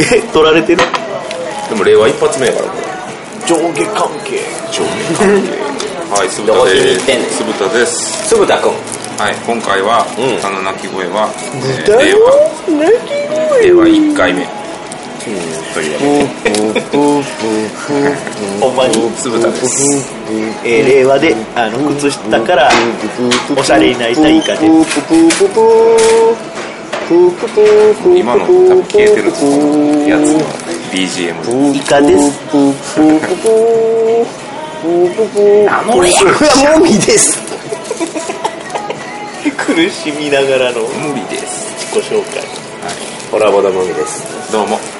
え取られてる。でも令和一発目やから。上下関係。上下関係。はい酢豚です。酢豚です。酢豚くんはい今回は豚、うん、の鳴き声は、えー、令和。令和1回目。というほんまに。酢豚です、えー、令和であの靴下からおしゃれになりたいかです。今の多分消えてるやつの BGM イカですナモレヤはモミです苦しみながらの無理です自己紹介、はい、ホラボダモミですどうも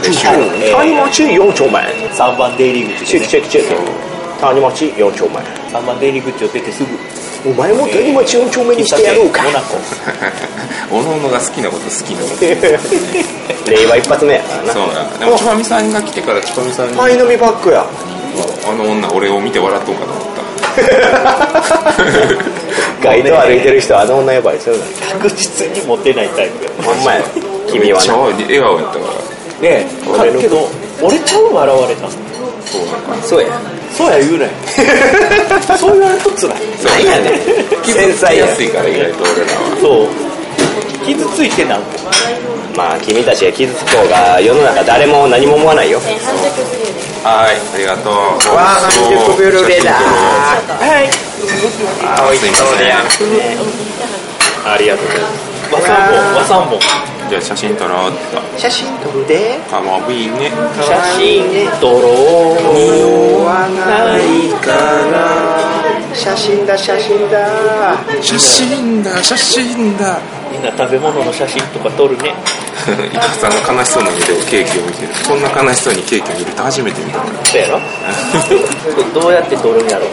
れしよう谷町4丁前。ない3番出入り口チェックチェックチェック。谷町4丁前。3番出入り口を出てすぐお前も谷町4丁目にしてやろうか。おのおのが好きなこと好きなこと。令和一発目やからな。そうやでもチョパミさんが来てからチョパミさんに。パイの実バッグや。あの女俺を見て笑っとんかと思った。街頭歩いてる人はあの女呼ばわりするな。確実にモテないタイプや。ほんまや君はめっちゃな笑顔やったからね。えけど俺ちゃう笑われた。そうなんかそうや。そうや言うなよ。そう言われるとつらい何やねん。繊細ややすいから意外と俺らは。そう。傷ついてなん。かまあ君たちが傷つこうが世の中誰も何も思わないよ。はいありがとう。わあ半熟ブルーレだはい。あすいません。ありがとうございます和三本和三本じゃあ写真撮ろうっと。写真撮るで。かわいいね。写真撮ろう。匂わないから写真だ写真だ。写真だ写真だ。みんな食べ物の写真とか撮るね。イカさんが悲しそうな目でケーキを見てる。こんな悲しそうにケーキを見ると初めて見た。からそうやろ？どうやって撮るんやろ？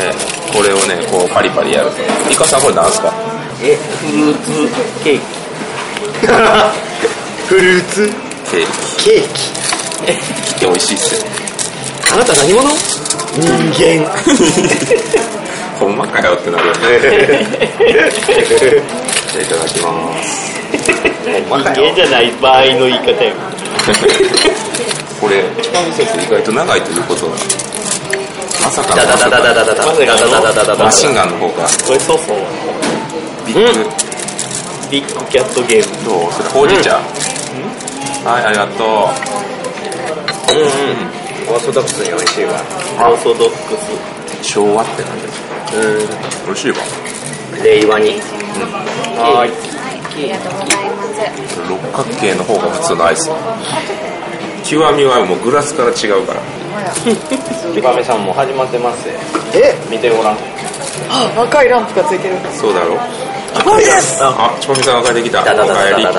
ええこれをねこうパリパリやると。イカさんこれなんすか？えフルーツケーキ。フルーツ？ケーキ。ケーキって美味しいっすよ。あなた何者？人間。ほんまかよってなるよね。じゃいただきます。人間じゃない場合の言い方やこれ期間ソ意外と長いということだまさかのマシンガンの方かこれそうそうビッグ、ビッグキャットゲーム。どうそれほうじ茶、はいありがとう。うんうん。オーソドックスに美味しいわ。オーソドックス。昭和って何ですか？う美味しいわ。ん令和に。はいありがとうござい。ます。六角形の方が普通のアイス。極みはもうグラスから違うから。ゆばめさんも始まってますえ？見てごらん。あ赤いランプがついてる。そうだろ赤いですあちぱみさんが帰ってきた。おダダダかえりライ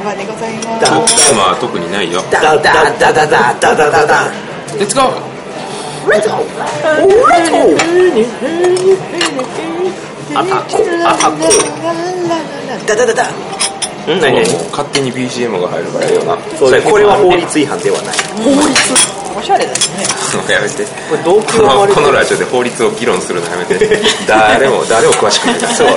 バーでございますダ僕妻は特にないよダダダダダダダダダレッツゴーレッツゴーレッツゴーアタコアタコダダダダん何何もう勝手に BGM が入るからええよなそれこれは法律違反ではないおしゃれですね。やめて。これ同級このは割とこのラジオで法律を議論するのやめて。誰も誰も詳しくない。そう。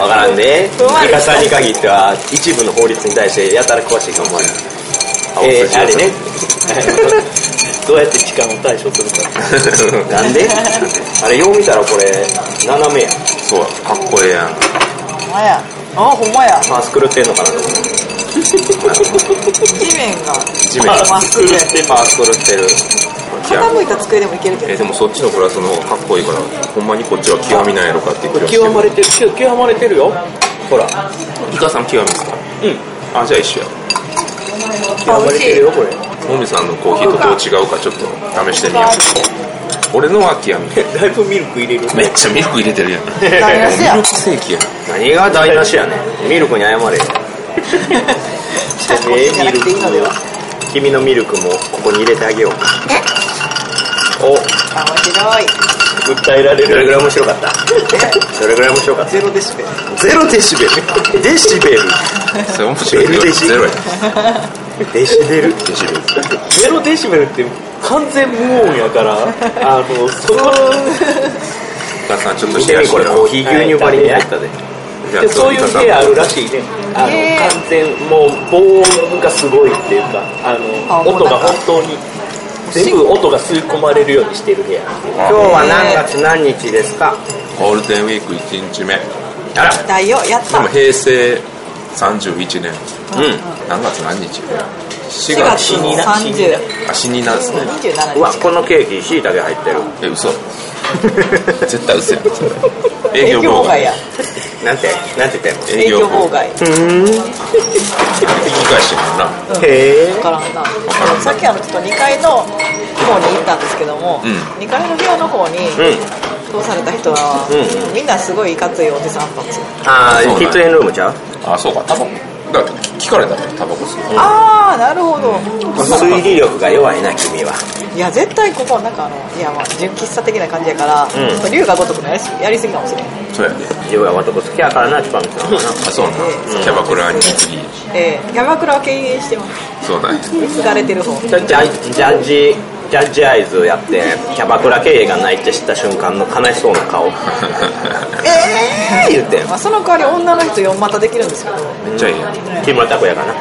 わからんで。イカさんに限っては一部の法律に対してやたら詳しいかもわからん。えー、あれね。どうやって痴漢を対処するか。なんで？あれよう見たらこれ斜めやん。そうかっこええやん。ほんまや。あほんまや。パース狂ってんのかなと思って地面が地面。まっすぐで。パース狂ってる傾いた机でもいけるけど。えでもそっちのグラスの方がかっこいいからほんまにこっちは極みなんやろかっていう気極まれてる。極まれてるよ。ほら。イカさん極みですか？うん。あじゃあ一緒や。極まれてるよこれ。もみさんのコーヒーとどう違うかちょっと試してみよう。俺のは極み。だいぶミルク入れる。めっちゃミルク入れてるやん。ミルクセーキやん。何が台無しやねん。ミルクに謝れよ君のミルクもここに入れてあげようか。お。面白い。訴えられどれぐるらい面白かった。どれぐらい面白かった。ゼロデシベル。ゼロデシベル？デシベル。それ面白いデシゼロや。デシベル。デシベル。ゼロデシベルって完全無音やからあのそこお母さんちょっと見てみこれコーヒー牛乳張りに入ったででそういう部屋あるらしいね。あの完全もう防音がすごいっていうかあのあ音が本当に全部音が吸い込まれるようにしてる部屋。今日は何月何日ですか？ゴールデンウィーク1日目。であら。だよやった。も平成31年。うん。何月何日？4 4月月にな30あ死になんですね27うわ日このケーキしいたけ入ってる。え嘘。絶対嘘やん。それ営営業妨害。業妨害やなんてなんて言ってんの？営業妨害。引き返してるな。へえ。分からんな。さっきあのちょっと2階の方に行ったんですけども、うん。2階の部屋の方にうん。通された人は、うんみんなすごいいかついおじさんたち。ああ喫煙ルームちゃう？あそうか。タバコだって聞かれたからタバコ吸うああなるほど、推理力が弱いな君は。いや絶対ここなんかあのいやまあ純喫茶的な感じやから、ん。龍が如くのやりすやりすぎかもしれん。そうやね。自分は男好きやからなチュパミさんはなあそうなキャバクラに次。えー、キャバクラは経営してます。そうだね継がれてる方。ジャジャジャッジジャッジアイズやってキャバクラ経営がないって知った瞬間の悲しそうな顔。え えー、言ってまあ、その代わり女の人4股できるんですけど。めっちゃいいやん木村拓哉かな。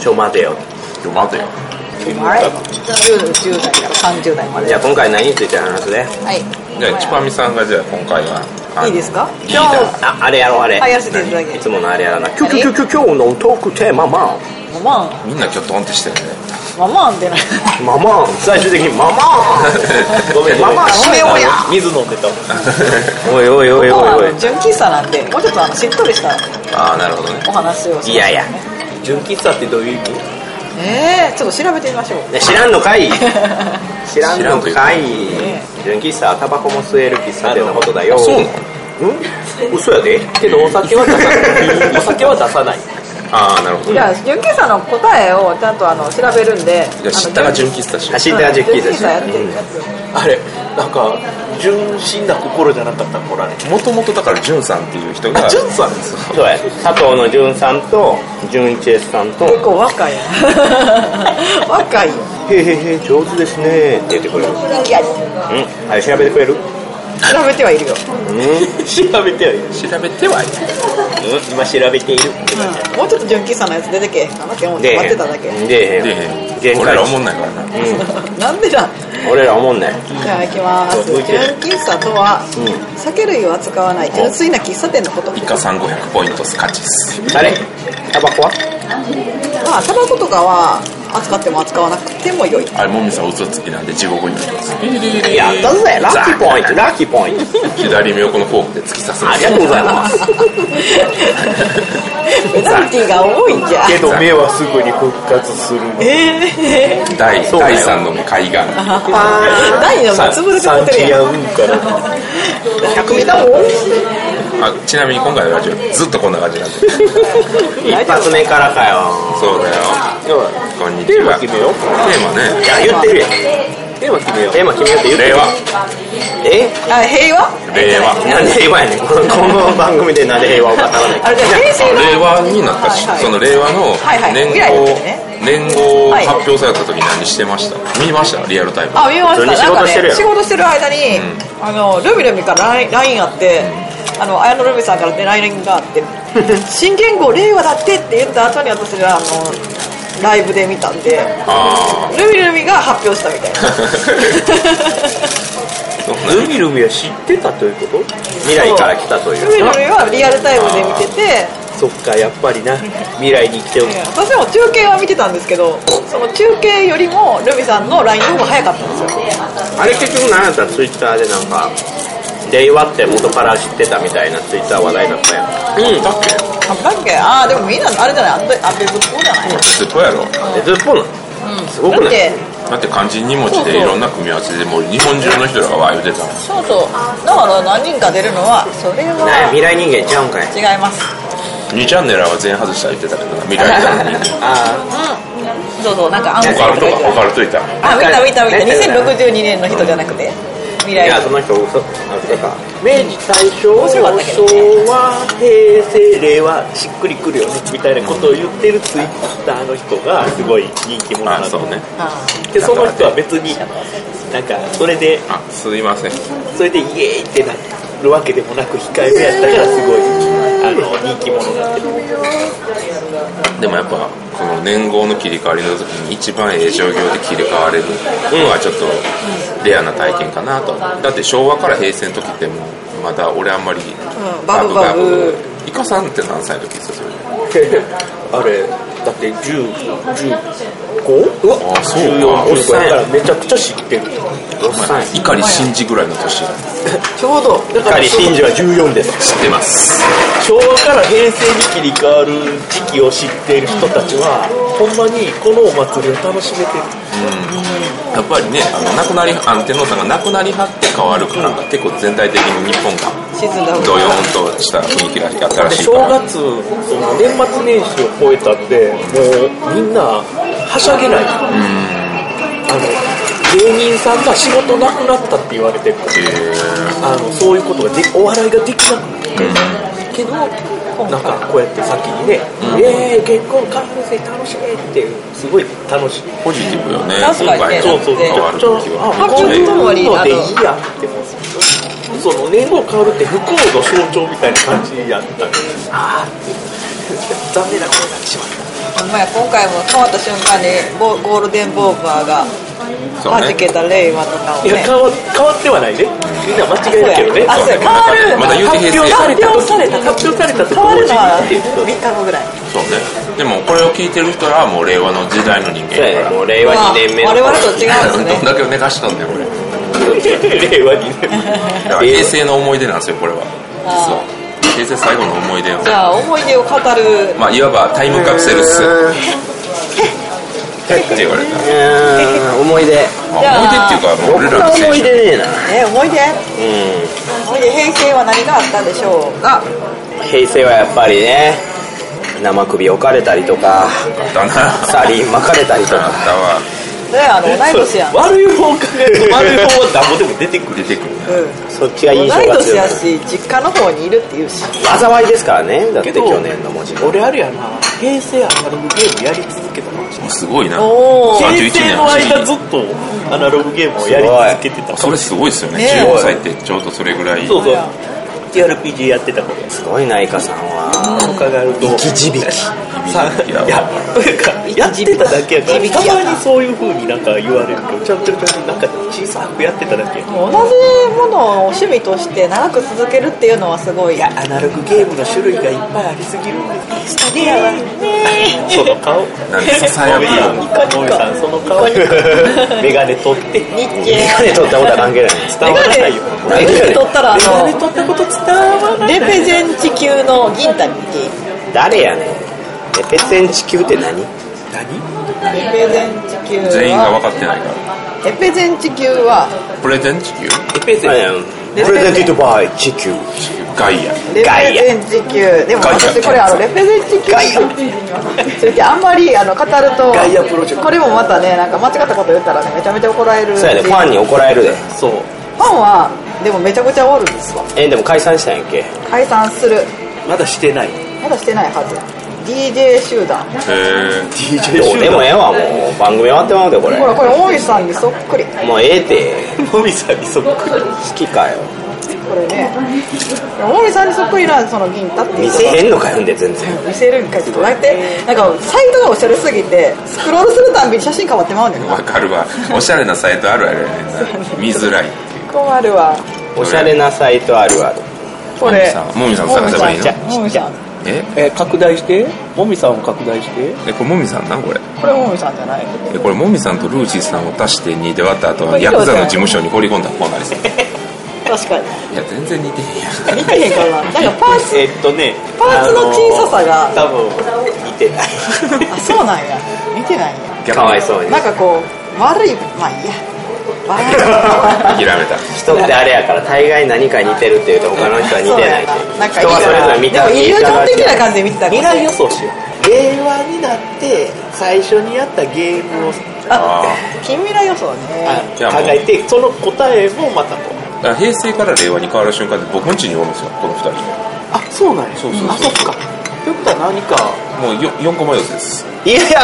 ちょ待てよ。ちょ待てよ。はい 10, 10代から30代までじゃあ今回何について話すねはい。じゃあチパミさんがじゃあ今回はいいですか？リーダーああれやろうあれ。はいやらせていただきいつものあれやらな。今日今日今日今日のトークテーママンママンみんなきょとんってしてるねママンってない。ママン最終的にママンごめんごめん。ママ閉めようや水飲んでたおいおいおいおい。おいの純喫茶なんでもうちょっとあのしっとりしたああなるほどね。お話をしいやいや。純喫茶ってどういう意味？えー、ちょっと調べてみましょう。ね 知らんのかい。知らんのかい。純喫茶はタバコも吸える喫茶店のことだよ。そうなの？うん？嘘やで。けどお酒は出さない。お酒は出さないああなるほどじゃあ純喫茶の答えをちゃんとあの調べるんでじゃあ知ったが純喫茶しよ走ったが純喫茶し茶やってるやつ。あれなんか純真な心じゃなかったこれ。うもともとだから純さんっていう人が。純さんですそうや。佐藤の純さんと純一 S さんと。結構若い 若いよ。へへへ上手ですね。って言ってくれる。いやうん。はい調べてくれる？調べてはいるよ、うん。調べてはいる、調べてはいるうん、今調べている。うん、もうちょっと純喫茶のやつ出てけへんかな？って思ってで待ってただけ。でで限界俺ら思んないからな。なんでだ？俺ら思んない。じゃあ行きます。純喫茶とは、酒類を扱わない純粋な喫茶店のこと。イカさん500ポイントスカッチス。あれタバコは？まあタバコとかは扱っても扱わなくても良い。あれもみさん嘘つきなんで地獄に行きます。やったぜ。ラッキーポイントラッキーポイント。左目横のフォークで突き刺す。ありがとうございますペナルティーが多いんじゃけど目はすぐに復活するの。ええ第第3の海岸。第二の目つぶれて持ってるやんうんから100メーターもあちなみに今回のラジオずっとこんな感じなんで。一発目からかよ。そうだよ。こんにちは。テーマ決めよう。テーマね。いや言ってるやんテーマ決めよう。テーマ決めようって言ってる。令和。え？あ平和？令和。なんで平和やねん。この番組でなんで平和を語らない平成の令和になったし、はいはいその令和のはいはい。年号時ね。年号発表された時何してました？見ました？リアルタイム。あ見ました。仕事してる仕事してる間に、あのルミルミから LINE あって、あの綾野ルミさんからね LINE があって 新言語令和だってって言った後に私があのライブで見たんであルミルミが発表したみたいな。ルミルミは知ってたということ？未来から来たという。ルミルミはリアルタイムで見てて。そっかやっぱりな。未来に生きておる私も中継は見てたんですけどその中継よりもルミさんの LINE の方が早かったんですよ。あれ結局何やった？らツイッターでなんか令和って元から知ってたみたいなツイッター話題だったやん。うん。だっけあだっけ？ああでもみんなあれじゃない？あってあってずっぽじゃない？ずっとやろ。えずっぽなの？すごくないだって。だって漢字2文字でいろんな組み合わせでもう日本中の人らがわー言うてたそうそう。だから何人か出るのはそれは。未来人間ちゃうんかい。違います。2チャンネルは全外した言ってたけどな未来だのにあそうそうなんかアンセオカルトかオムとか言ってカルトいた。あ見た見た見た。なんか2062年の人じゃなくて未来。いやその人嘘。あそうか。明治大正面白かったけど。昭和平成令和しっくりくるよねみたいなことを言ってるツイッターの人がすごい人気者なのあそうねあでその人は別になんかそれであすいませんそれでイエーイってなるわけでもなく控えめやったからすごいあの人気者になってるでもやっぱこの年号の切り替わりの時に一番ええ状況で切り替われるのはちょっとレアな体験かなと。だって昭和から平成の時ってもうまだ俺あんまりうんバブ。バブイカさんって何歳の時ですかそれ。あれだって1015うわあそうか。14俺だからめちゃくちゃ知ってるおっさんや。碇真司ぐらいの年ちょうどだから光真珠は14です。知ってます。昭和から平成に切り替わる時期を知っている人たちはほんまにこのお祭りを楽しめてるやっぱりねあの亡くなりアンテノーさんが亡くなりはって変わるから、結構全体的に日本が沈んだドヨーンとした雰囲気が新しいから。月その年末年始を超えたってもうみんなはしゃげない。あの芸人さんが仕事なくなったって言われてる。あのそういうことがでお笑いができなくなって、けどなんかこうやって先にね「えー、結婚カップル楽しみ」っていうすごい楽しいポジティブよね確かにね。今回。そうそう変わあこう。いうののでいいやってその年号変わるって不幸の象徴みたいな感じやった。ああ残念なことになってしまったほんまや今回も変わった瞬間にボゴールデンボーバーがそうね。弾けた令和とかをね。いや変わ変わってはないね。みんな間違いだけどね。あそう。や変わるまだ言うて平成発表された発表されたと変わるのは同時にっていう3日後ぐらいそうね。でもこれを聞いてる人らはもう令和の時代の人間そうややからね。もう令和2年目の我々と違うんですどねんだけ寝かしとんねん俺 令和にねだから平成の思い出なんですよこれは。実は平成最後の思い出を。じゃあ思い出を語る。まあいわばタイムカプセルっす。って言われた。思い出。まああ思い出っていうかもう俺らの青思い春。出ねえなえ思い出？う思い出平成は何があったでしょうがん平成はやっぱりね生首置かれたりとかあったな。サリン巻かれたりとあかったわねあの同い年やん。悪い方考える。と悪い方は何ぼでも出てくる出てくるうん。そっちが印同い年象が強い。やし実家の方にいるっていうし。災いですからね。だって去年の文字俺あれやな。平成アナログゲームやり続けたかもしれないすごいな。おー。平31成の間ずっとアナログゲームをやり続けてたそれすごいですよね。ね。15歳ってちょうどそれぐらい。そうそう。TRPG や。ってた頃。すごいなイカさんは。伺うと。生き字引さいやというかやってただけやからたまにそういう風になんか言われるけどちゃんちゃんちゃんなんか小さくやってただけ同じものを趣味として長く続けるっていうのはすごい。いやアナログゲームの種類がいっぱいありすぎるんですスタディアはその顔？なんでささやくのニカニカさんその顔？メガネ取って。日メ系ガネ取ったことは関係ない。伝わらないよメガネ取ったらあメガネの取ったこと伝わらない。レペゼン地球の銀谷誰やねんエペセンチ級って何？何？レペゼン地球は全員が分かってないから。レペゼン地球はプレゼン地球エペゼあれやんプレゼンティッドバイ地球ガイア。レガイアペゼン地球でも私これあのレペゼン地球ガイア。それってあんまりあの語るとガイアプロジェクト。これもまたねなんか間違ったこと言ったらねめちゃめちゃ怒られる。そうやでファンに怒られるで。そう。ファンはでもめちゃくちゃおるんですわ。えでも解散したんやっけ？解散する。まだしてない。まだしてないはず DJ 集団。へえ DJ どうでもええわもう。番組終わってまうでこれ。ほらこれ大石さんにそっくり。もうええて。もみさんにそっくり。好きかよこれね。大石さんにそっくりなその銀太っていう。見せへんのかよんで全然。見せるんかいちょっとだって？なんかサイトがおしゃれすぎてスクロールするたんびに写真変わってまうねんな。分かるわ。おしゃれなサイトあるあるやねんな。見づらい困るわ。おしゃれなサイトあるある。これ。もみさんもみさん探せばいいの？もみさんえ？え拡大して？もみさんを拡大して？えこれもみさんなん？これ。これもみさんじゃない。えこれもみさんとルーシーさんを足して2で割った後ヤクザの事務所に放り込んだ。らこうなりそうい確かに。や全然似てへんやん。似てへんからな。なんかパーツえっとねパーツの小ささが。あの多分似てない。あそうなんや。似てないんや。かわいそうに。なんかこう悪いまあいいや 諦めた。人ってあれやから大概何かに似てるっていうと他の人は似てないっていう。なんか人はそれぞれ見たでもイリュージョン的な感じで見てた未来予想しよう令和になって最初にやったゲームを近未来予想ね考えてその答えもまたこう。だから平成から令和に変わる瞬間で僕ん家におるんですよこの二人。あそうなんや。そうそうそう。あそっかということは何かもう 4, 4個迷いです。いやいや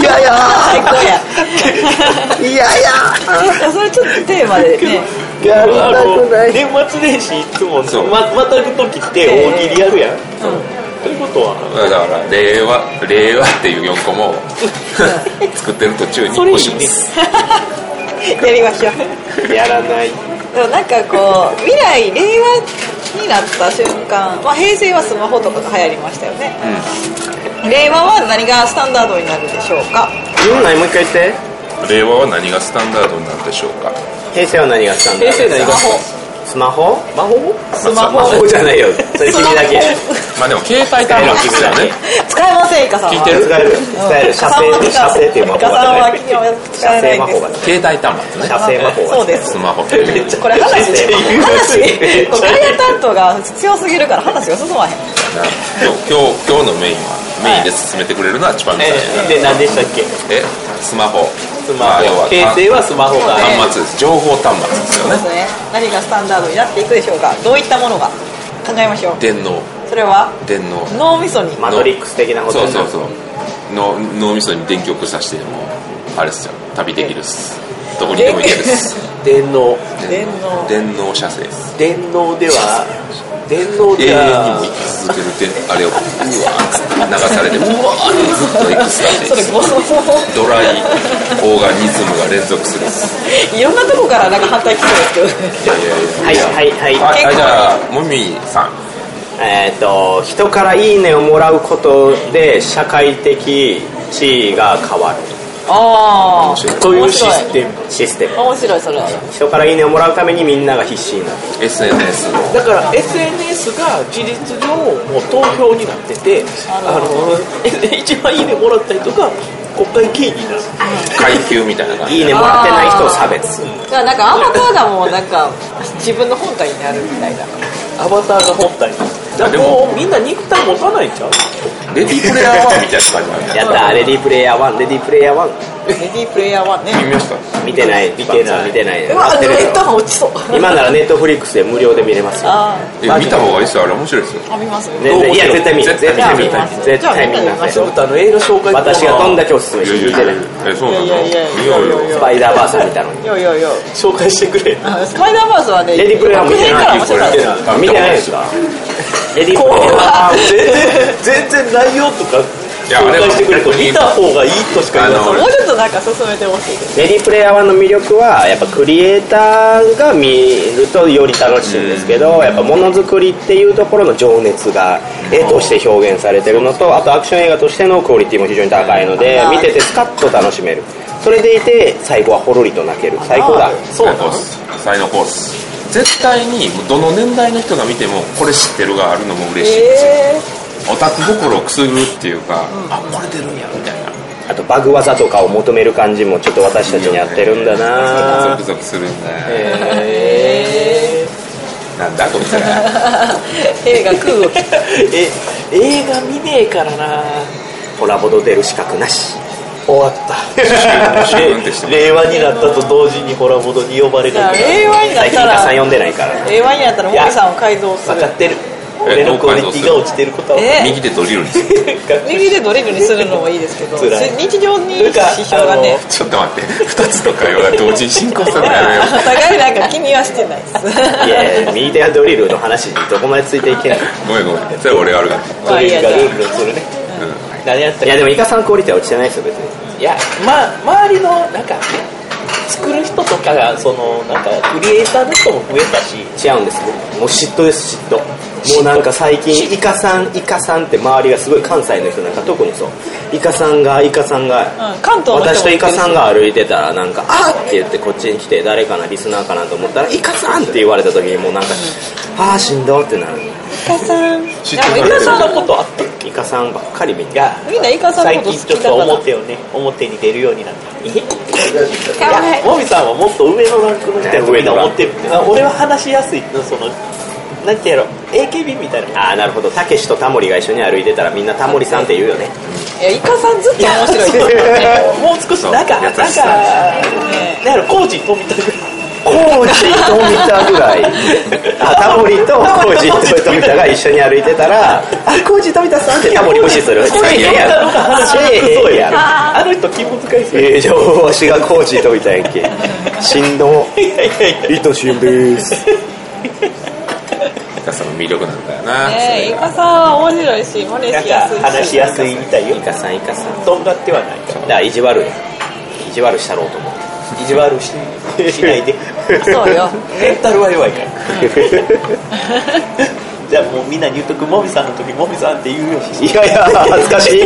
いやいや 最高やいや。いやそれちょっとテーマでね。いやあの年末年始いつもそう。ままたぐ時って大喜利やるやん、ということは。だから令和令和っていう4個も作ってる途中に押します。やりましょう。やらないでもなんかこう未来令和になった瞬間、まあ、平成はスマホとかが流行りましたよね、令和は何がスタンダードになるでしょうか？言うないもう一回言って。令和は何がスタンダードになるでしょうか？平成は何がスタンダード平成何がスマホ。魔法スマホ？まあスマホ。じゃないよ。それ君だけ。まあでも携帯端末ですよね使えませんかさんは聞いてる？使える。使える。射精射精っていう魔法射精魔法が携帯端末ね。射精魔法がそうです。スマホ。これ話話ガリア担当が強すぎるから話が進まへん。な今日今日今日のメインはメインで進めてくれるのはチパミさんえで何でしたっけ？え？スマホ。スマまあ要はホ平成はスマホが端末です。情報端末ですよね。そうですね。何がスタンダードになっていくでしょうか。どういったものが？考えましょう。電脳。それは？電脳。脳みそに。マトリックス的なこと。そうそうそう。の脳みそに電極さしてもあれっすよ。旅できるっす。どこにでも行けるっす。電脳電脳電脳射精電脳では電脳永遠にも生き続ける電あれを。うわー流されてうわーってずっとエクスタシそれーごそ。もドライオーガニズムが連続する。いろんなとこからなんか反対きそうですけど。いやいやいや。はいはいはい。はいはいじゃあもみさん。えっ、と人からいいねをもらうことで社会的地位が変わるああというシステム。システム面白いそれ人からいいねをもらうためにみんなが必死になる。SNS のだから SNS が事実上もう投票になっててあの 一番いいねもらった人が国会議員になる。階級みたいな感じ。いいねもらってない人を差別だからなんかアバターがもうなんか自分の本体になるみたいなアバターが本体にだからも。うみんな肉体持たないんちゃう？レディープレイヤー1みたいな感じやったレディープレイヤー1レディープレイヤー1レディープレイヤー1ね。見ました見てない。見てない見てない。うわ待ってるネットが落ちそう。今ならネットフリックスで無料で見れますよ。見た方がいいですよ。あれ面白いですよ。あ見ますいや絶対見る。絶対絶対見絶対見る。じゃあ見ますそうだあの映画紹介私がどんだけおすすめいやいやして見てないえそうなの？スパイダーバース見たの。によいよいよ紹介してくれ。あスパイダーバースはねレディープレイヤーも見てない。見てないですか？レディープレイヤー。あ全然。全然内容とか紹介してくれると見た方がいいとしか言わあのない。もうちょっとなんか進めてほしいです。レディープレイヤー1の魅力はやっぱクリエイターが見るとより楽しいんですけどやっぱものづくりっていうところの情熱が絵として表現されてるのとあとアクション映画としてのクオリティも非常に高いので見ててスカッと楽しめる。それでいて最後はほろりと泣ける。最高だ。そうなの最高っす。最高コース絶対にどの年代の人が見てもこれ知ってるがあるのも嬉しいですよ。えオタク心をくすぐるっていうか、あこれ出るんやみたいなあとバグ技とかを求める感じもちょっと私たちに合ってるんだな。ゾクゾクするんだよ、えなんだこいつらー、映画空をーえ映画見ねえからな。コラボド出る資格なし。終わった。令和になったと同時にホラボドに呼ばれるじゃあ令和になったら。最近さん読んでないから。令和になったらモリさんを改造する。分かってる。え俺のクオリティが落ちてることは。え右でドリルにする。右でドリルにするのもいいですけど日常になんか支障がねちょっと待って。2つの会話が同時に進行するのやめよお互いなんか気にはしてないです。いや右手はドリルの話にどこまでついていけないうごめんごめん。それ俺があいいやじゃあ。ルールをするね。何やったいやでもイカさんクオリティは落ちてないですよ別に。いやまあ周りのなんか作る人とかがそのなんかクリエイターの人も増えたし。違うんです。もう嫉妬です嫉妬もうなんか最近イカさんイカさんって周りがすごい関西の人なんか特にそう。イカさんがイカさんがうん関東私とイカさんが歩いてたらなんか「あっ!」って言ってこっちに来て誰かなリスナーかなと思ったら「イカさん!」って言われた時にもうなんか「ああしんど」ってなるイカさん。知ってるカさん。のことあったっイカさんばっかり見てみんなイカさんの最近ちょっと表をね。表に出るようになった。いもみさんはもっと上のランクの人やと思ってる俺は話しやすい。そのなんてやろ AKB みたいな。ああなるほど。たけしとタモリが一緒に歩いてたらみんなタモリさんって言うよね。いやイカさんずっと面白いですよねもう少し。なんかなんか優しさなんやろコーチ飛びたぐらい。コーチと富田ぐらい。あタモリとコーチと富田が一緒に歩いてたら「あコーチ富田さん」って。タモリ無視する。これいやいや。話せえへんやろあの人気難しいですよええじゃあわしがコーチ富田やんけ。振動いやいやいや。伊藤俊です。イカさんの魅力なんだよな、ねイカさんは面白いし真似なんかしやすいし話しやすいみたいよ。イカさんイカさん。とんがってはないだから意地悪意地悪したろうと思って。意地悪ししないで。そうよ。メンタルは弱いから。じゃあもうみんなに言っとくもみさんの時もみさんって言うよいやいや恥ずかしい。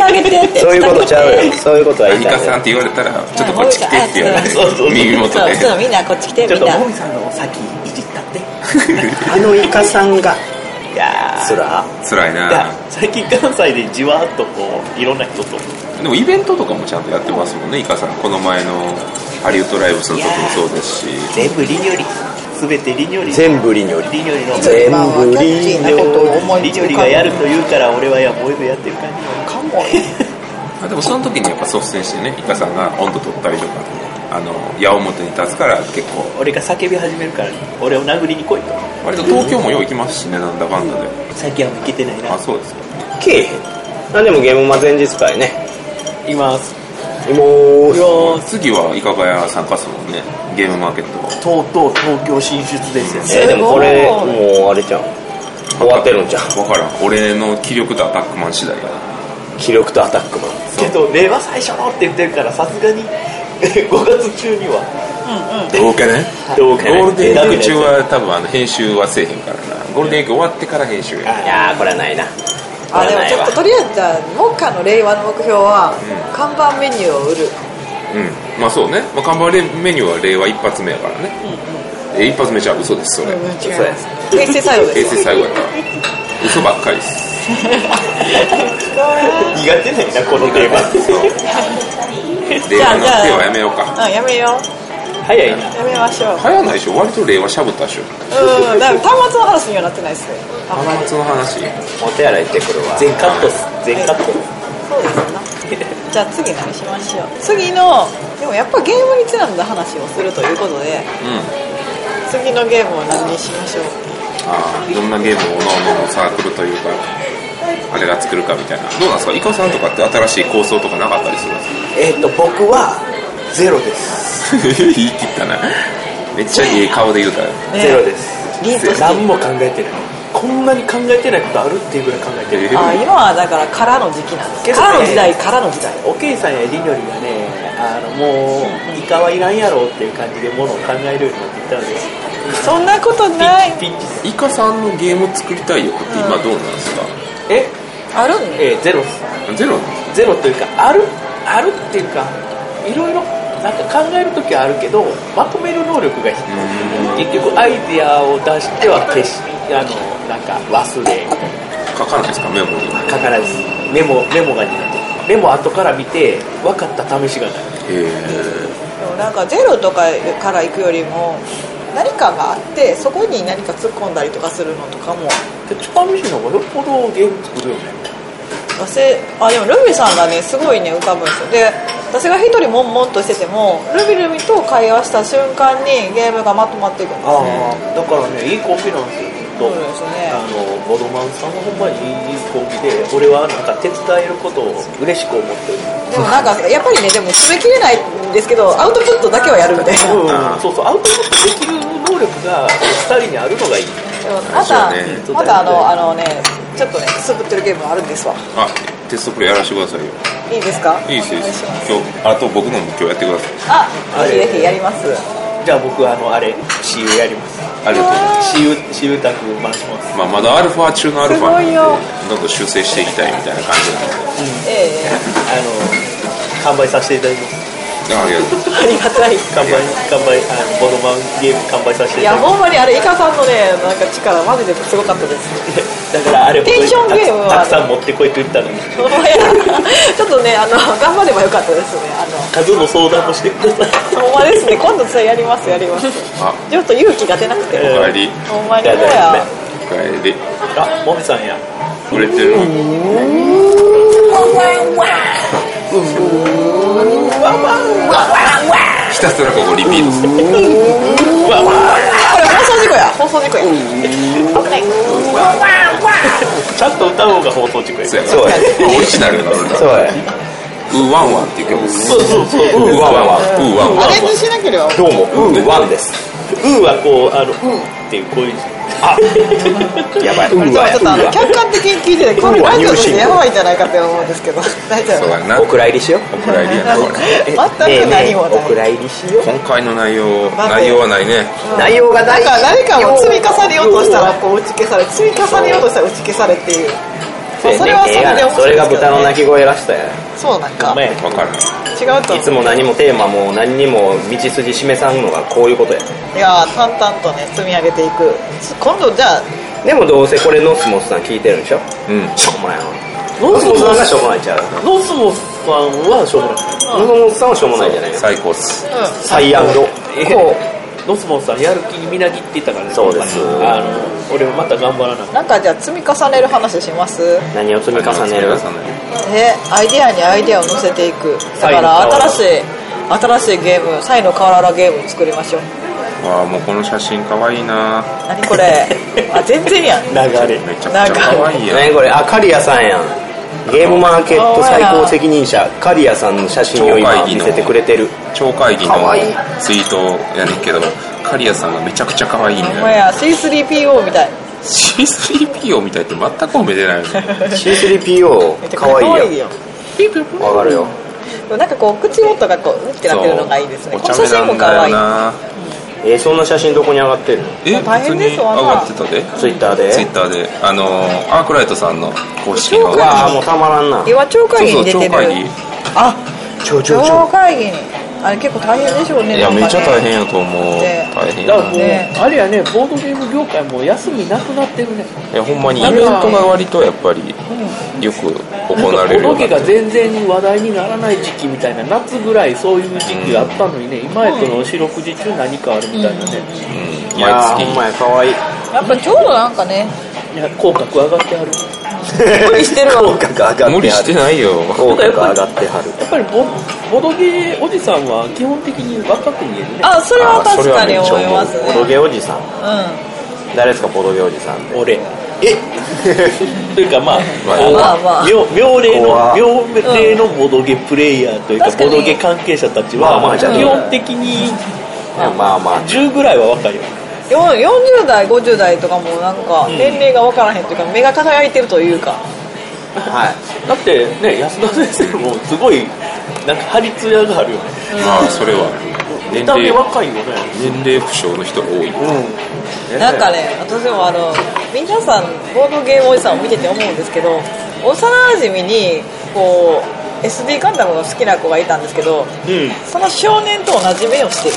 そういうことちゃうよ。そういうことは言いたいイカさんって言われたらちょっとこっち来てって言われてそうそうそう。耳元で。そうそうみんなこっち来てちょっとみんなもみさんの先あのイカさんが。いやー。つら辛いいやな最近関西でじわっとこういろんな人と。でもイベントとかもちゃんとやってますもんねイカさん。この前のハリウッドライブスの時もそうですし。全部リニョリ。全てリニョリ。全部リニョリ。リニョリの。全まあ部キャッチーなことを思いリニョリがやると言うから俺はやもうやってる感じ。かもねあでもその時にやっぱ率先してねイカさんが温度取ったりとかあの矢面に立つから結構。俺が叫び始めるから俺を殴りに来いと。割と東京もよう行きますしねなんだかんだで。最近は行けてないな。あそうですか。けえへん。あでもゲームマ前日会ね。います。もういやー次はイカガヤ参加するもんね。ゲームマーケットとうとう東京進出ですよね。えーでもこれもうあれじゃん。終わってるんじゃん。分からん。俺の気力とアタックマン次第やな気力とアタックマンけど令和最初のって言ってるからさすがに 5月中には。どうかね？どうかね？ゴールデンウィーク中は多分あの編集はせえへんからな。ゴールデンウィーク終わってから編集や。いやーこれはないな。あでもちょっととりあえずじゃあ目下の令和の目標は看板メニューを売る。うん。まあそうね、まあ、看板メニューは令和一発目やからね、え一発目じゃ嘘ですそれ、違います。平成最後で平す成最後やった嘘ばっかりです苦手ないなこのテーマ。令和の手はやめようか。うんやめよう。早いな。やめましょう。流行んないでしょ割と令和しゃぶったでしょ。うんだから端末の話にはなってないですね。端末の話？お手洗い行ってくるわ。全カットっす。全カット。そうですな。じゃあ次何しましょう。次のでもやっぱゲームにちなんだ話をするということで。うん。次のゲームを何にしましょう。ああいろんなゲームをおのおののサークルというかあれが作るかみたいな。どうなんですか？イカさんとかって新しい構想とかなかったりするんですか？えっと僕はゼロです。言い切ったな。めっちゃいい顔で言うたよね。ゼロです。何も考えてない。こんなに考えてないことあるっていうぐらい考えてる。あ今はだから空の時期なんです。けどね。空の時代空の時代。おけいさんやりのりがねあのもうイカはいらんやろっていう感じでものを考えるようになってきたんです。そんなことない。イカさんのゲーム作りたい欲って今どうなんですか、え？ある？んねえーゼロ。ですゼロ？ゼロというかある？あるっていうかいろいろなんか考える時はあるけどまとめる能力が低い結局アイデアを出しては消しあのなんか忘れ。書かないですか？メモに。書かないです。メモメモが苦手。メモ後から見て分かった試しがない。へでもなんかゼロとかから行くよりも何かがあってそこに何か突っ込んだりとかするのとかもでチュパミシの方がよっぽどゲーム作るよね。あでもルビさんがねすごいね浮かぶんですよ。で私が一人悶々としててもルビルビと会話した瞬間にゲームがまとまっていくんですあね。あだからねいいコンビなんですよそうですね。あのボドマンさんはほんまにいいコンビで俺はなんか手伝えることを嬉しく思ってる。でもなんかやっぱりねでも詰めきれないんですけどアウトプットだけはやるみたいな、うん、そうそうアウトプットできる能力が2人にあるのがいい。でもまた、そうですよね。またあのあのねちょっとねくすぶってるゲームがあるんですわ。あテストプレイやらせてくださいよ。いいですか？いいです。今日あと僕のも今日やってください。あぜひぜひやりますじゃあ僕あのあれ私有やります。ありがとうございます。私有私有宅回します。まあ、まだアルファ中のアルファなんでどんどん修正していきたいみたいな感じなんで。ええあの完売させていただきます。あありがとうありがたい。完売完売あのボドマンゲーム完売させていいただきまやほんまにあれイカさんのねなんか力マジですごかったですすだからあれテンションゲームはたくさん持ってこいと言ったのに。ちょっとねあの頑張ればよかったですね。あの数の相談もしてください。ほんまですね。今度それやりますやります。あ。ちょっと勇気が出なくて。えおかえり。ほんまに。おかえり。あもみさんや。売れてるの？ひたすらここリピートする送事故や。放送事故や。ちゃんと歌う方が放送事故や。そうや。そうやオリジナルなのそうや。ウーワンワンっていう曲。そうそうそう。ウーワンワンウーワンワンアレンジしなければ。どうも。ウーワンです。うーはこうあのうんっていうこういうやばい。ちょっとあのや客観的に聞いててこれラジオとしてやばいんじゃないかって思うんですけど。大丈夫。そうやな。お蔵入りしよう。お蔵入りや。なこれ全く何もない。お蔵入りしよう。今回の内容内容はないね。内容がなんないか誰かを積み重ねようとしたらこう打ち消され積み重ねようとしたら打ち消されっていう。それはそれで面白いですそれが豚の鳴き声らしさやそうなんか。前分からん違うと。いつも何もテーマも何にも道筋示さんのがこういうことや。いや淡々とね積み上げていく。今度じゃあでもどうせこれノスモスさん聞いてるんでしょ？うん。しょうもないなノースモノスさんがスしょうもないちゃう。ノースモスさんはしょうもない。ノスモスさんはしょうもない。じゃないの最高っすうサイアンド。こノスモスさんやる気にみなぎってたからねそうです。あの俺もまた頑張らな。うなんかじゃあ積み重ねる話します？何を積み重ねる？えアイデアにアイデアを乗せていく。だから新しい新しいゲームサイの河原ゲーム作りましょう。わあもうこの写真かわいいな。何これ？あ全然やん。流れ。めちゃくちゃかわいいやん。何これ？あカリアさんやんゲームマーケット最高責任者カリアさんの写真を今見せてくれてる。超会議のツイートやねんけどカリアさんがめちゃくちゃ可愛いんだよほんまや C3PO みたい。C3PO みたいって全く褒めてないよね C3PO かわいよ。んわかるよ。なんかこう口元がこううんってなってるのがいいですね。おこの写茶目な。ん真も可愛い。だよなえーそんな写真どこに上がってるの？え大変ですわな。がってたで。ツイッターで？ツイッターで。あのーアークライトさんの公式の。うわあもうたまらんな。今超会議に出てる。そうそう超会議。あちょちょち超ょ会議に。あれ結構大変でしょうねいやめっちゃ大変ややと思う。ね大変やだからもう、ねあれやねボードゲーム業界も休みなくなってるね。いやほんまにイベントが割とやっぱりよく行われるようにが全然話題にならない時期みたいな夏ぐらいそういう時期があったのにね、今やとの四六時中何かあるみたいなね、うん。いやー毎月。ほんまやかわいい。やっぱちょうどなんかねいや口角上がってはる。無理してるわ口角上がってはる。無理してないよ。口角上がってはる。やっぱりボボドゲおじさんは基本的に若く見えるね。あそれは確かに思いますボドねゲおじさん。う誰ですかボドゲおじさんって俺。え？というかまあ、まあまあまあ。妙妙齢の怖妙齢のボドゲプレイヤーというか、確かに。ボドゲ関係者たちは、まあまあ基本的にまあまあ。10ぐらいは若いよんよ40代50代とかもなんか年齢が分からへんというか目が輝いてるというか。はい。だってね安田先生もすごいなんか張り艶があるよね。まあそれは。年見た目齢若いよね。年齢不詳の人が多い。なんかね私もあの皆さんボードゲームおじさんを見てて思うんですけど幼馴染にこう SD ガンダムの好きな子がいたんですけどうん。その少年と同じ目をしてる。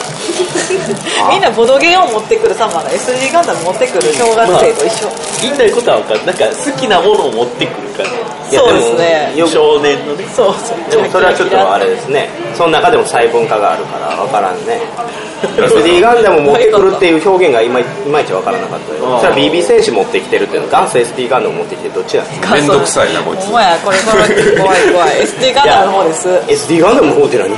みんなボドゲーを持ってくる様が SD ガンダム持ってくる小学生と一緒、言いたいことは分かる。なんか好きなものを持ってくるからいやそうですね。少年のね。そうそう。でもそれはちょっとあれですね。その中でも細分化があるから分からんね。SD ガンダム持ってくるっていう表現がいまいいまいち分からなかったよ。それは BB 戦士持ってきてるっていうの。は元祖 SD ガンダム持ってきてどっちなんですかめんどくさいなこいつ。ほんまやこれこれ怖い怖い。SD ガンダムの方です。SD ガンダムの方って何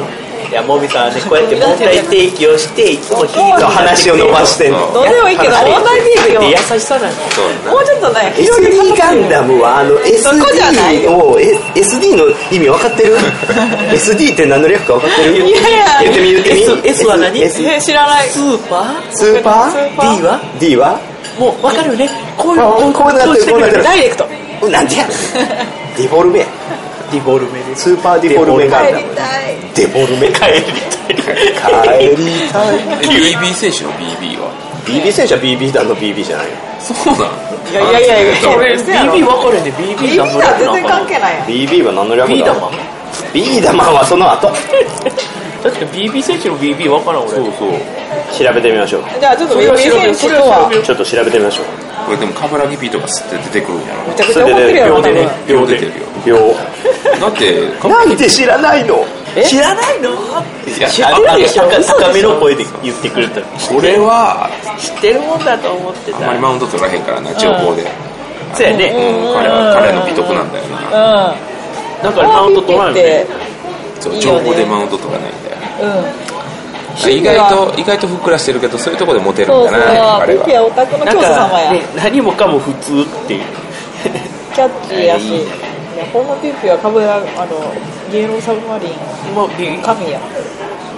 いやもみさんはねこうやって問題提起をしていつもヒーロー話を伸ばしてんの。どうでもいいけど問題提起を。で優しさなんだそうだもうちょっとね SD ガンダムはあの SD をえ SD の意味分かってる SD って何の略か分かってるいやいや言ってみ言ってみ S, S は何 S え知らないスーパースーパー D は D はもう分かるよねこういうあこうなってるダイレクトうんなんでやデフォルメやディボルメです。スーパーディフォルメガン帰りダムたい。デフォルメ帰りたい。帰りたい。え BB 選手の BB は？BB 戦車 BB 弾の BB じゃないのそうなん？いやいやいやいや BB 分かるよね BB ビビだのだ全然関係ない BB は何の略だ？ビーダマンビーダマンはその後確か BB 選手の BB 分からん俺。そうそう。調べてみましょう。じゃあちょっとビそれは調べビ選手とは？ちょっと調べてみましょう。これでもカブラギピーとか吸って出てくるんやろ。めちゃくちゃ怒ってるやろ多分。秒出てるよ。秒。だってなんで知らないの？知らないの？いや知ってるでしょ？赤嘘でしょ赤めの声で言ってくれたこれは知ってるもんだと思ってたあんまりマウント取らへんからな情報でそうやねうん彼は彼の美徳なんだよなうんなんかマウント取らないってそういいよね情報でマウント取らないんだ意外と意外とふっくらしてるけどそういうところでモテるんそうそう。だな彼ピッピははオタクのなん教祖様か、やね、何もかも普通っていう。キャッチーやし。いやホームピッピは株やあの芸能サブマリン。まあビ神や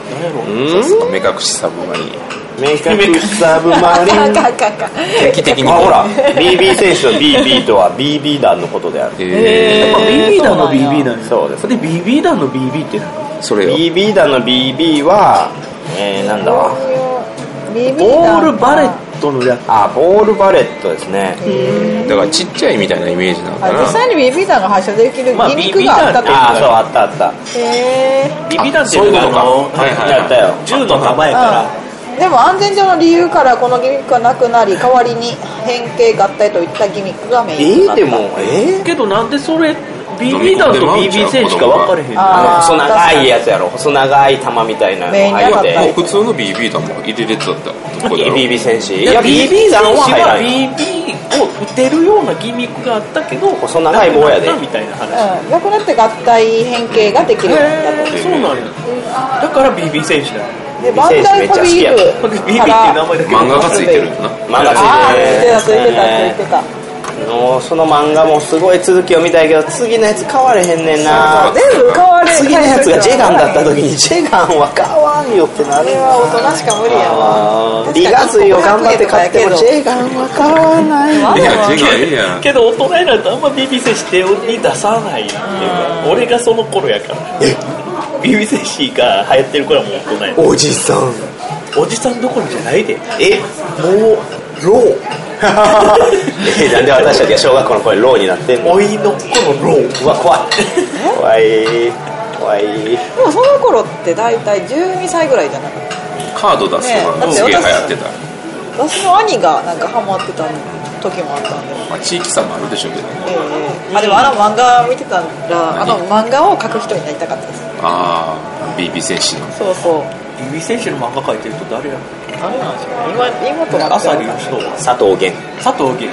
何や。ろうん。そうそう目隠しサブマリン。メイクアップサブマリン。定期的に。あほら BB 選手の BB とは BB 弾のことである。えやっぱ BB 弾の BB なんや。そうです。で BB 弾の BB って何？ー、それよ。BB 弾の BB はえー、なんだ？わビビボールバレットのやつあボールバレットですね。だからちっちゃいみたいなイメージなのかな。あ実際にビビ弾が発射できるまあギミックがあったとああそうあったあった。へ BB 弾ってそういうことかあのはいはい。はいやったよ銃の弾やから。ーでも安全上の理由からこのギミックがなくなり代わりに変形合体といったギミックがメえインになった。ー、でもえー？けどなんでそれ BB 弾と BB 戦しか分かれへんのあ細長いやつやろ。細長い玉みたいなの入って。普通の BB 弾も入れれてたってことだろ。BB 戦士いいやや BB 弾は入らない。BB を撃てるようなギミックがあったけど細長い棒やで。みたいな話。うん、なくなって合体変形ができる。ようになったそうなんや。だから BB 戦士だでバンダイファビール BB っていう名前だけ漫画がついてるんだな漫画つああいてる。ついてたついてたついてたもうその漫画もすごい続きを見たいけど次のやつ買われへんねんな。全部変わる次のやつがジェガンだった時にジェガンは買わんよってなる。あれは大人しか無理やわあーリガ水を頑張って買ってもジェガンは買わないいや違ういいやん。けど大人になるとあんま BB 戦士手に出さないっていうか俺がその頃やから。BB 戦士が流行ってる頃はもう大人やおじさん。おじさんどころじゃないで。えもうローえ なんで私たちが小学校の頃にローになってんの？おいの頃ローうわ怖い。怖い。怖い。でもその頃って大体12歳ぐらいじゃなかった？カード出すのがねすげえ流行ってた、私の兄がなんかハマってた時もあったんで。まあ、地域差もあるでしょうけど。ねええまあでもあの漫画見てたらあの漫画を描く人になりたかったですああ BB 戦士の。そうそう。BB 戦士の漫画描いてる人誰や誰なんですか。今妹が朝竜人佐藤源佐藤源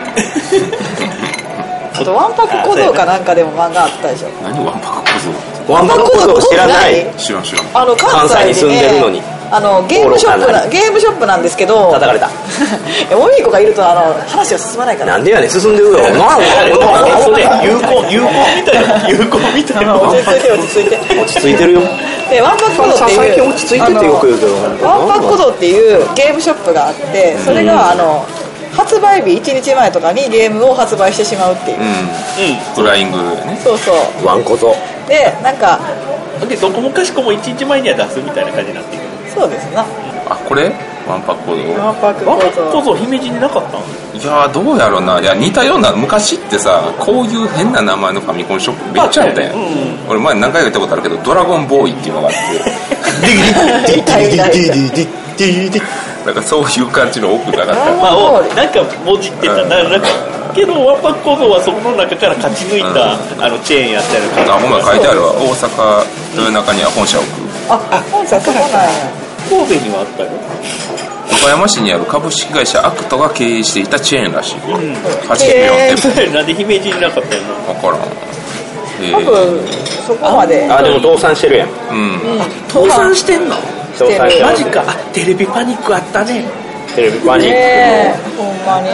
あとワンパク小僧かなんかでも漫画あったでしょ。何ワンパク小僧。ワンパク小僧知らない？知らん知らん。あの関西に,、ね、関西に住んでるのにあのゲームショップなゲームショップなんですけど叩かれた。おみこがいるとあの話が進まないから。なんでやねん進んでるよなそれ有効有効みたいな有効みたいな落ち着いて落ち着いて落ち着いてるよでワンパク小僧っていう最近落ち着いててよく言うけどワンパク小僧っていうゲームショップがあってそれがあの発売日1日前とかにゲームを発売してしまうっていう、うんフライングねそうそうワンコゾでなんかでどこもかしこも一日前には出すみたいな感じになってるそうですな。あこれ？ワンパク小僧ワンパクワンパク小僧姫路になかったんいやーどうやろうな。いや似たような昔ってさこういう変な名前のファミコンショップめっちゃあったやん、俺前何回か行ったことあるけど「ドラゴンボーイ」っていうのがあって。痛い痛い痛いなんかそういう感じの奥がなかった。まあおなんかもじってたななんかけどワンパク構造はその中から勝ち抜いた、あのチェーンやったりとかあほんま書いてあるわ。大阪豊中には本社を置くあ本社そこなんや神戸にはあったよ。岡山市にある株式会社アクトが経営していたチェーンらしい、84へ店舗なんで姫路になかったよな分からん。え多分そこまで。あでも倒産してるやん。うん。倒産してんの？倒産してますマジか。あテレビパニックあったね。テレビパニック。ねえほんまに。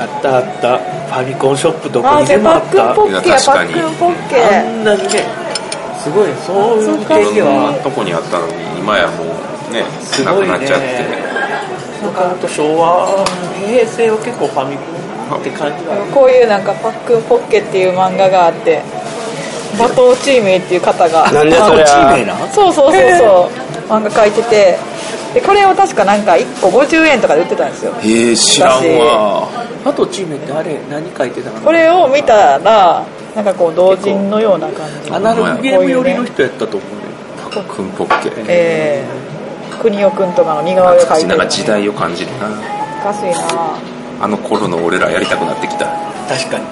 あったあった。ファミコンショップどこあにでもあった。ポッケやパいや確かに。ックンポッあケんなにねすごいそういう経験いろんはなとこにあったのに今やもうねなすごいね。くなっちゃって。なんかほんと昭和平成は結構ファミコンって感じだこういうなんかパックンポッケっていう漫画があって馬頭チーメイっていう方がなんでそれチーはメイなそうそうそうそう。漫画描いててでこれを確かなんか1個50円とかで売ってたんですよ。へえ知らんわ。あとチーメイってあれ何書いてたかなこれを見たらなんかこう同人のような感じ。アナログゲーム寄りの人やったと思うね。パックンポッケえー、国尾くんとかの似顔絵を描いてる。なんか時代を感じるなおかしいなあの頃の俺らやりたくなってきた確かに。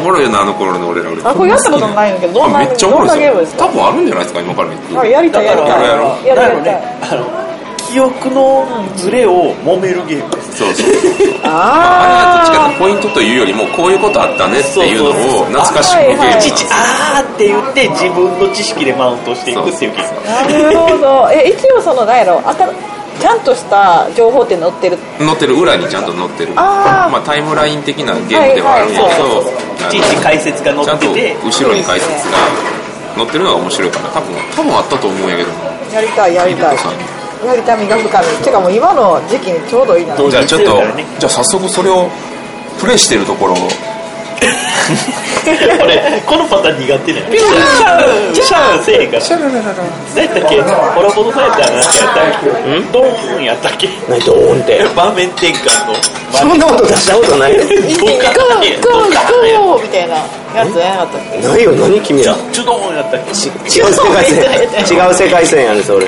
おもろいよなあの頃の俺ら。俺あこれやったことないんだけどどんなめっちゃおもろいですか多分あるんじゃないですか今から見あやりたいやりたいやろうやろやるやりたいねあの記憶のズレを揉めるゲームです。そうそう。そうまあ、あれはどっちかというとポイントというよりもこういうことあったねっていうのを懐かしむゲーム。なんいちい。ちですよあーって言って自分の知識でマウントしていくっていうゲーム。なるほど。え一応その何やろあたちゃんとした情報って載ってる載ってる裏にちゃんと載ってる。あー。まあ、タイムライン的なゲームではあるんやけはいどいちいち解説が載ちゃんとってて後ろに解説が載ってるのが面白いから多分多分あったと思うんやけど。やりたいやりたい。やりたい。磨くためにてかもう今の時期にちょうどい。い。なじゃあちょっと、ねじゃあ早速それをプレイしてるところを俺このパターン苦手ねシャンシャンせえへんから何やったっけホラボドのやったら何やったっけドーンやったっけ何ドーンって場面転換のそんなこと出したことないよ一気にゴーゴーゴーみたいなやつやったっけないよ何君らチュドーンやったっけ違う世界線違う世界線やねそれ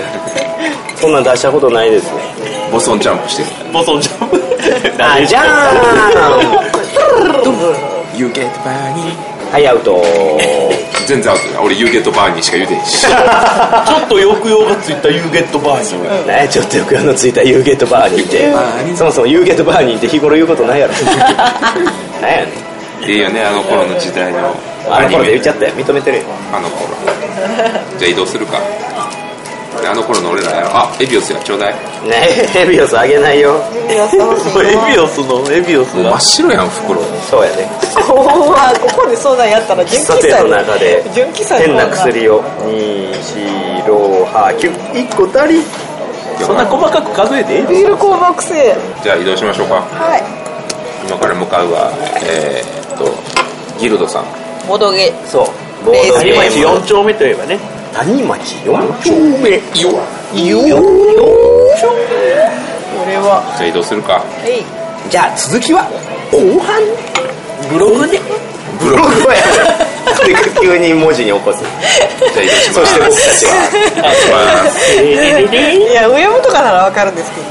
そんなん出したことないですねボソンジャンプしてるボソンジャンプあじゃーん You get bunny はいアウト全然アウトだ俺 You get bunny しか言うてへんし。ちょっと抑揚がついたユーゲットバージョンねちょっとよくあのついたユーゲットバーニーってそもそもユーゲットバーニーって日頃言うことないやろ。何 やねんいいよねあの頃の時代の。あの頃で言メっちゃったよ。認めてるよ。あの頃。じゃあ移動するかであの頃の俺らやろ。あエビオスやちょうだい。ねエビオスあげないよ。いやそうしエビオスのエビオスが。もう真っ白やん袋。そうやね怖いここでそんなんやったら純喫茶店の中で純喫茶や変な薬を。24891個足りそんな細かく数えてええビール香木性じゃあ移動しましょうか。はい。今から向かうはえー、っとギルドさん。ボドゲ。そう。ボードゲーム。4丁目といえばね谷町4丁目よ。よこれはじゃあ移動するかはい。じゃあ続きは後半。ブログでブログブログやで急に文字に起こす。じゃあ移動します。そして僕たちはいやウェブとかならわかるんですけど